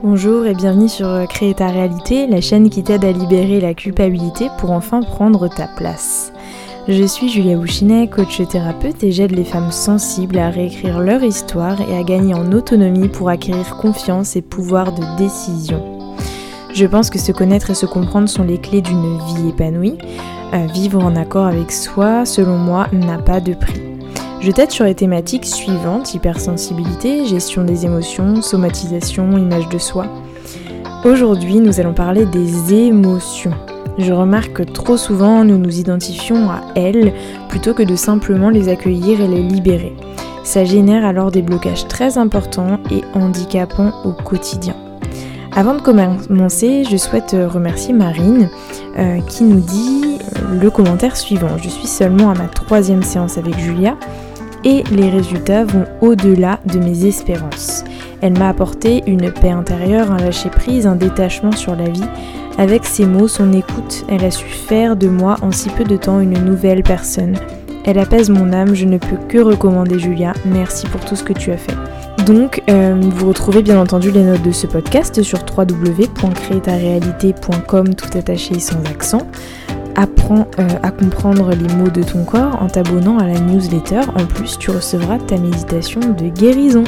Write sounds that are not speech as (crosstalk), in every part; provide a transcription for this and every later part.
Bonjour et bienvenue sur Créer ta réalité, la chaîne qui t'aide à libérer la culpabilité pour enfin prendre ta place. Je suis Julia Bouchinet, coach thérapeute et j'aide les femmes sensibles à réécrire leur histoire et à gagner en autonomie pour acquérir confiance et pouvoir de décision. Je pense que se connaître et se comprendre sont les clés d'une vie épanouie. Euh, vivre en accord avec soi, selon moi, n'a pas de prix. Je t'aide sur les thématiques suivantes, hypersensibilité, gestion des émotions, somatisation, image de soi. Aujourd'hui, nous allons parler des émotions. Je remarque que trop souvent, nous nous identifions à elles plutôt que de simplement les accueillir et les libérer. Ça génère alors des blocages très importants et handicapants au quotidien. Avant de commencer, je souhaite remercier Marine euh, qui nous dit le commentaire suivant. Je suis seulement à ma troisième séance avec Julia et les résultats vont au-delà de mes espérances. Elle m'a apporté une paix intérieure, un lâcher-prise, un détachement sur la vie. Avec ses mots, son écoute, elle a su faire de moi en si peu de temps une nouvelle personne. Elle apaise mon âme, je ne peux que recommander Julia. Merci pour tout ce que tu as fait. Donc, euh, vous retrouvez bien entendu les notes de ce podcast sur www.créetaréalité.com tout attaché sans accent apprends euh, à comprendre les mots de ton corps en t'abonnant à la newsletter. En plus, tu recevras ta méditation de guérison.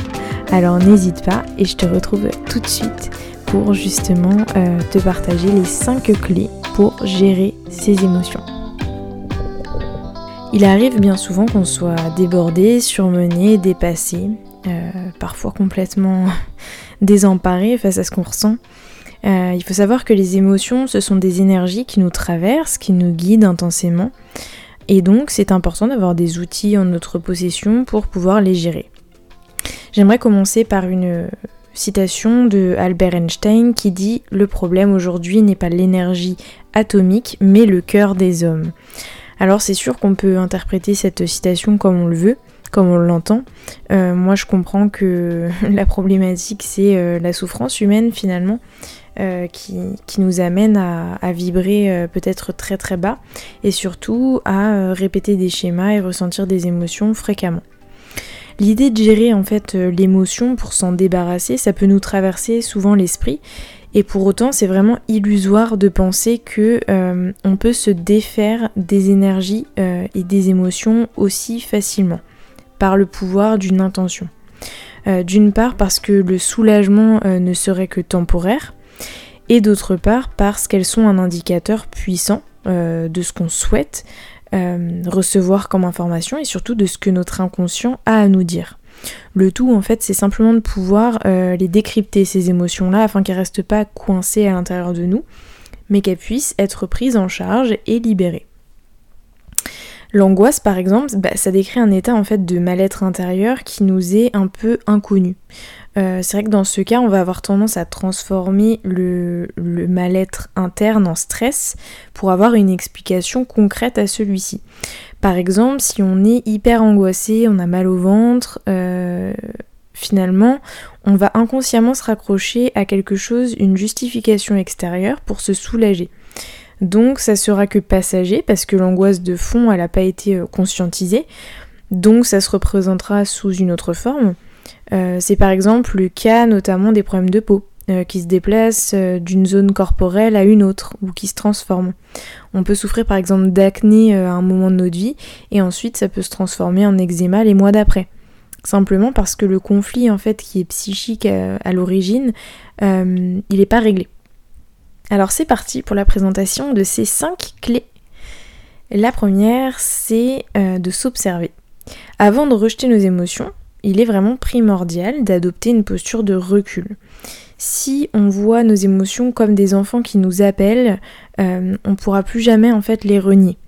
Alors n'hésite pas et je te retrouve tout de suite pour justement euh, te partager les 5 clés pour gérer ses émotions. Il arrive bien souvent qu'on soit débordé, surmené, dépassé, euh, parfois complètement (laughs) désemparé face à ce qu'on ressent. Euh, il faut savoir que les émotions, ce sont des énergies qui nous traversent, qui nous guident intensément. Et donc, c'est important d'avoir des outils en notre possession pour pouvoir les gérer. J'aimerais commencer par une citation de Albert Einstein qui dit Le problème aujourd'hui n'est pas l'énergie atomique, mais le cœur des hommes. Alors, c'est sûr qu'on peut interpréter cette citation comme on le veut comme on l'entend. Euh, moi, je comprends que (laughs) la problématique, c'est euh, la souffrance humaine finalement. Euh, qui, nous amène à, vibrer euh, peut-être très très bas et surtout à euh, répéter des schémas et ressentir des émotions fréquemment. L'idée de gérer en fait l'émotion pour s'en débarrasser, ça peut nous traverser souvent l'esprit et pour autant c'est vraiment illusoire de penser que on peut se défaire des énergies et des émotions aussi facilement par le pouvoir d'une intention. D'une part parce que le soulagement ne serait que temporaire, et d'autre part parce qu'elles sont un indicateur puissant euh, de ce qu'on souhaite euh, recevoir comme information et surtout de ce que notre inconscient a à nous dire. Le tout en fait c'est simplement de pouvoir euh, les décrypter ces émotions là afin qu'elles restent pas coincées à l'intérieur de nous mais qu'elles puissent être prises en charge et libérées. L'angoisse, par exemple, bah, ça décrit un état en fait de mal-être intérieur qui nous est un peu inconnu. Euh, c'est vrai que dans ce cas, on va avoir tendance à transformer le, mal-être interne en stress pour avoir une explication concrète à celui-ci. Par exemple, si on est hyper angoissé, on a mal au ventre, euh, finalement, on va inconsciemment se raccrocher à quelque chose, une justification extérieure pour se soulager. Donc ça sera que passager parce que l'angoisse de fond, elle n'a pas été euh, conscientisée. Donc ça se représentera sous une autre forme. Euh, c'est par exemple le cas notamment des problèmes de peau euh, qui se déplacent d'une zone corporelle à une autre ou qui se transforment. On peut souffrir par exemple d'acné à un moment de notre vie et ensuite ça peut se transformer en eczéma les mois d'après. Simplement parce que le conflit en fait qui est psychique à, l'origine, il n'est pas réglé. Alors c'est parti pour la présentation de ces cinq clés. La première, c'est de s'observer. Avant de rejeter nos émotions, il est vraiment primordial d'adopter une posture de recul. Si on voit nos émotions comme des enfants qui nous appellent, euh, on ne pourra plus jamais en fait les renier.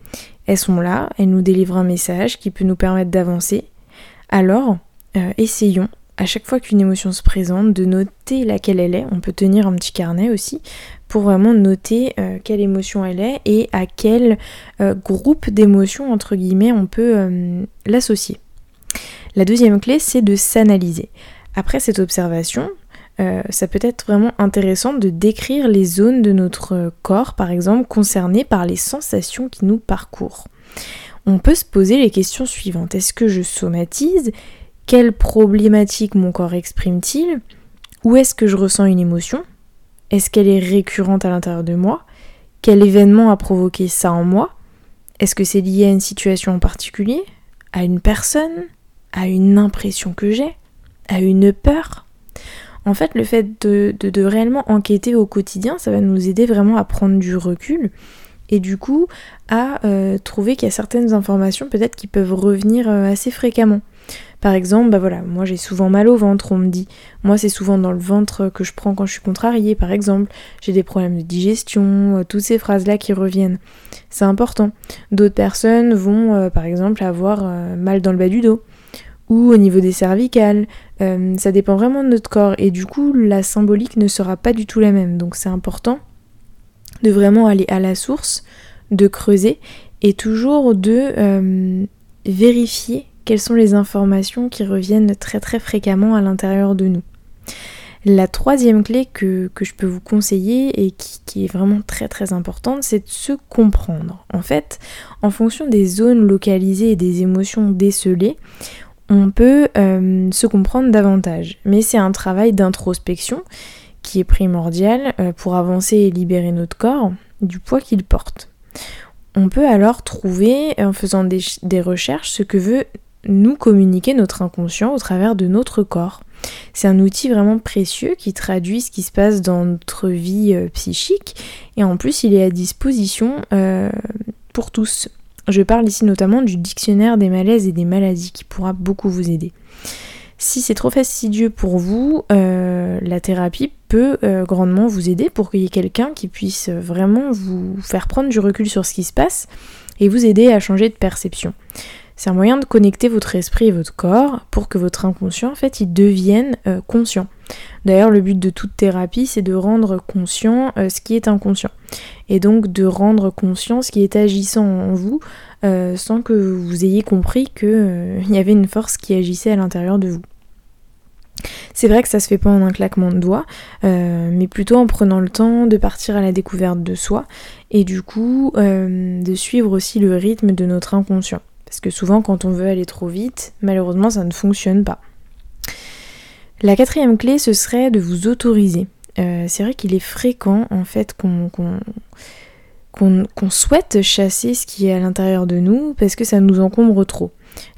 Elles sont là, elles nous délivrent un message qui peut nous permettre d'avancer. Alors, euh, essayons à chaque fois qu'une émotion se présente de noter laquelle elle est. On peut tenir un petit carnet aussi pour vraiment noter euh, quelle émotion elle est et à quel groupe d'émotions entre guillemets on peut l'associer. La deuxième clé, c'est de s'analyser. Après cette observation, euh, ça peut être vraiment intéressant de décrire les zones de notre corps, par exemple, concernées par les sensations qui nous parcourent. On peut se poser les questions suivantes. Est-ce que je somatise? Quelles problématiques mon corps exprime-t-il? Où est-ce que je ressens une émotion? Est-ce qu'elle est récurrente à l'intérieur de moi? Quel événement a provoqué ça en moi? Est-ce que c'est lié à une situation en particulier? À une personne? À une impression que j'ai? À une peur? En fait, le fait de, réellement enquêter au quotidien, ça va nous aider vraiment à prendre du recul et du coup à euh, trouver qu'il y a certaines informations peut-être qui peuvent revenir euh, assez fréquemment. Par exemple, bah voilà, moi j'ai souvent mal au ventre, on me dit. Moi c'est souvent dans le ventre que je prends quand je suis contrariée, par exemple. J'ai des problèmes de digestion, euh, toutes ces phrases-là qui reviennent. C'est important. D'autres personnes vont, par exemple, avoir mal dans le bas du dos ou au niveau des cervicales. Euh, ça dépend vraiment de notre corps et du coup la symbolique ne sera pas du tout la même. Donc c'est important de vraiment aller à la source, de creuser et toujours de euh, vérifier quelles sont les informations qui reviennent très très fréquemment à l'intérieur de nous. La troisième clé que, je peux vous conseiller et qui, qui, est vraiment très très importante, c'est de se comprendre. En fait, en fonction des zones localisées et des émotions décelées, on peut euh, se comprendre davantage. Mais c'est un travail d'introspection qui est primordial euh, pour avancer et libérer notre corps du poids qu'il porte. On peut alors trouver, en faisant des, des, recherches, ce que veut nous communiquer notre inconscient au travers de notre corps. C'est un outil vraiment précieux qui traduit ce qui se passe dans notre vie euh, psychique et en plus il est à disposition pour tous. Je parle ici notamment du dictionnaire des malaises et des maladies qui pourra beaucoup vous aider. Si c'est trop fastidieux pour vous, euh, la thérapie peut euh, grandement vous aider pour qu'il y ait quelqu'un qui puisse vraiment vous faire prendre du recul sur ce qui se passe et vous aider à changer de perception. C'est un moyen de connecter votre esprit et votre corps pour que votre inconscient, en fait, il devienne euh, conscient. D'ailleurs, le but de toute thérapie, c'est de rendre conscient ce qui est inconscient et donc de rendre conscient ce qui est agissant en vous euh, sans que vous ayez compris qu'il euh, (laughs) y avait une force qui agissait à l'intérieur de vous. C'est vrai que ça se fait pas en un claquement de doigts, euh, mais plutôt en prenant le temps de partir à la découverte de soi et du coup de suivre aussi le rythme de notre inconscient. Parce que souvent quand on veut aller trop vite, malheureusement ça ne fonctionne pas. La quatrième clé, ce serait de vous autoriser. Euh, c'est vrai qu'il est fréquent en fait qu'on souhaite chasser ce qui est à l'intérieur de nous parce que ça nous encombre trop.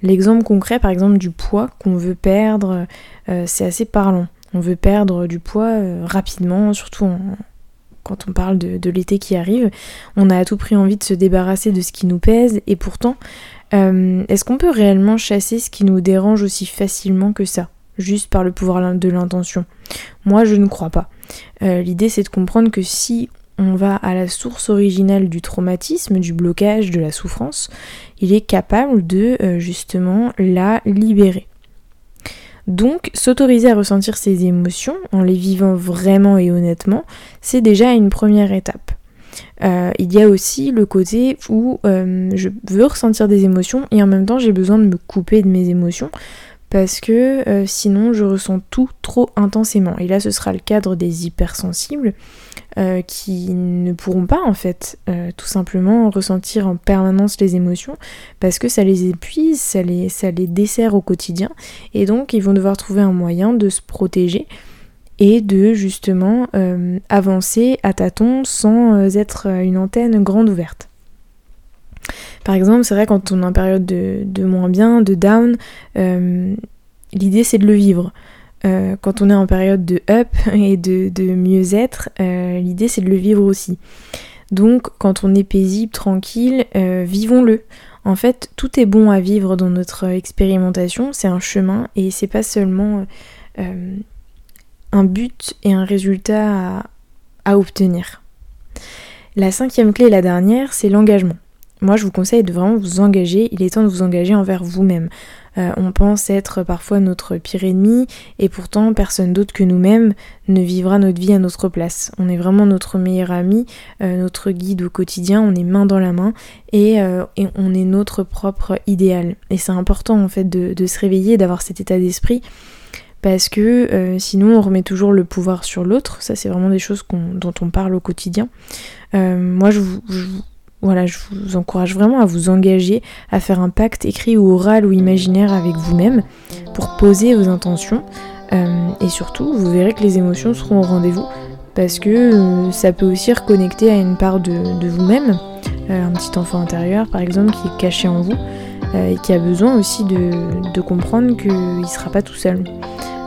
L'exemple concret par exemple du poids qu'on veut perdre, euh, c'est assez parlant. On veut perdre du poids euh, rapidement, surtout quand on parle de, l'été qui arrive. On a à tout prix envie de se débarrasser de ce qui nous pèse et pourtant, est-ce qu'on peut réellement chasser ce qui nous dérange aussi facilement que ça juste par le pouvoir de l'intention? Moi, je ne crois pas. Euh, l'idée, c'est de comprendre que si on va à la source originale du traumatisme, du blocage, de la souffrance, il est capable de euh, justement la libérer. Donc, s'autoriser à ressentir ses émotions en les vivant vraiment et honnêtement, c'est déjà une première étape. Euh, il y a aussi le côté où je veux ressentir des émotions et en même temps j'ai besoin de me couper de mes émotions parce que euh, sinon je ressens tout trop intensément. Et là ce sera le cadre des hypersensibles euh, qui ne pourront pas en fait euh, tout simplement ressentir en permanence les émotions parce que ça les épuise, ça les, ça les dessert au quotidien et donc ils vont devoir trouver un moyen de se protéger et de justement avancer à tâtons sans être une antenne grande ouverte. Par exemple, c'est vrai quand on est en période de, moins bien, de down, euh, l'idée c'est de le vivre. Euh, quand on est en période de up (laughs) et de, mieux-être, euh, l'idée c'est de le vivre aussi. Donc quand on est paisible, tranquille, vivons-le. En fait, tout est bon à vivre dans notre expérimentation, c'est un chemin et c'est pas seulement un but et un résultat à obtenir. La cinquième clé et la dernière, c'est l'engagement. Moi, je vous conseille de vraiment vous engager. Il est temps de vous engager envers vous-même. Euh, on pense être parfois notre pire ennemi et pourtant personne d'autre que nous-mêmes ne vivra notre vie à notre place. On est vraiment notre meilleur ami, euh, notre guide au quotidien, on est main dans la main et, euh, on est notre propre idéal. Et c'est important en fait de, se réveiller, d'avoir cet état d'esprit parce que sinon on remet toujours le pouvoir sur l'autre. Ça c'est vraiment des choses dont on parle au quotidien. moi je vous voilà, je vous encourage vraiment à vous engager, à faire un pacte écrit ou oral ou imaginaire avec vous-même pour poser vos intentions et surtout, vous verrez que les émotions seront au rendez-vous parce que ça peut aussi reconnecter à une part de, vous-même, un petit enfant intérieur par exemple qui est caché en vous et qui a besoin aussi de comprendre qu'il ne sera pas tout seul.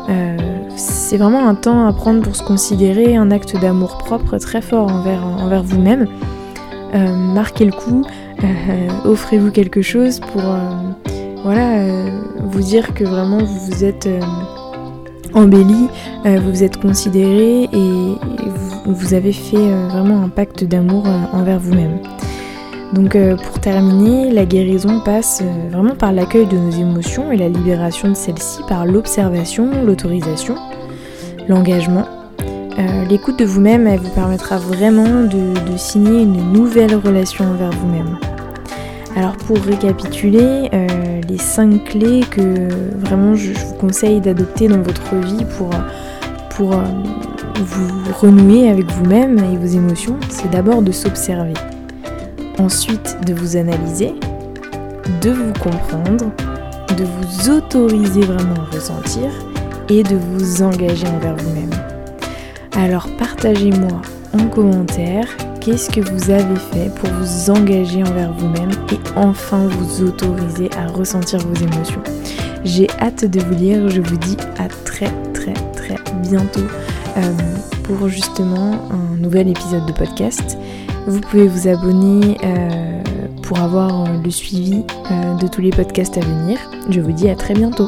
Euh, c'est vraiment un temps à prendre pour se considérer, un acte d'amour propre très fort envers, vous-même. Euh, marquez le coup, euh, offrez-vous quelque chose pour voilà, vous dire que vraiment vous vous êtes embelli, vous vous êtes considéré et vous avez fait vraiment un pacte d'amour envers vous-même. Donc euh, pour terminer, la guérison passe euh, vraiment par l'accueil de nos émotions et la libération de celles-ci par l'observation, l'autorisation, l'engagement. Euh, l'écoute de vous-même, elle vous permettra vraiment de, signer une nouvelle relation envers vous-même. Alors pour récapituler, les cinq clés que vraiment je, vous conseille d'adopter dans votre vie pour vous renouer avec vous-même et vos émotions, c'est d'abord de s'observer ensuite de vous analyser, de vous comprendre, de vous autoriser vraiment à ressentir et de vous engager envers vous-même. Alors partagez-moi en commentaire qu'est-ce que vous avez fait pour vous engager envers vous-même et enfin vous autoriser à ressentir vos émotions. J'ai hâte de vous lire, je vous dis à très très très bientôt euh, pour justement un nouvel épisode de podcast. Vous pouvez vous abonner euh, pour avoir le suivi euh, de tous les podcasts à venir. Je vous dis à très bientôt.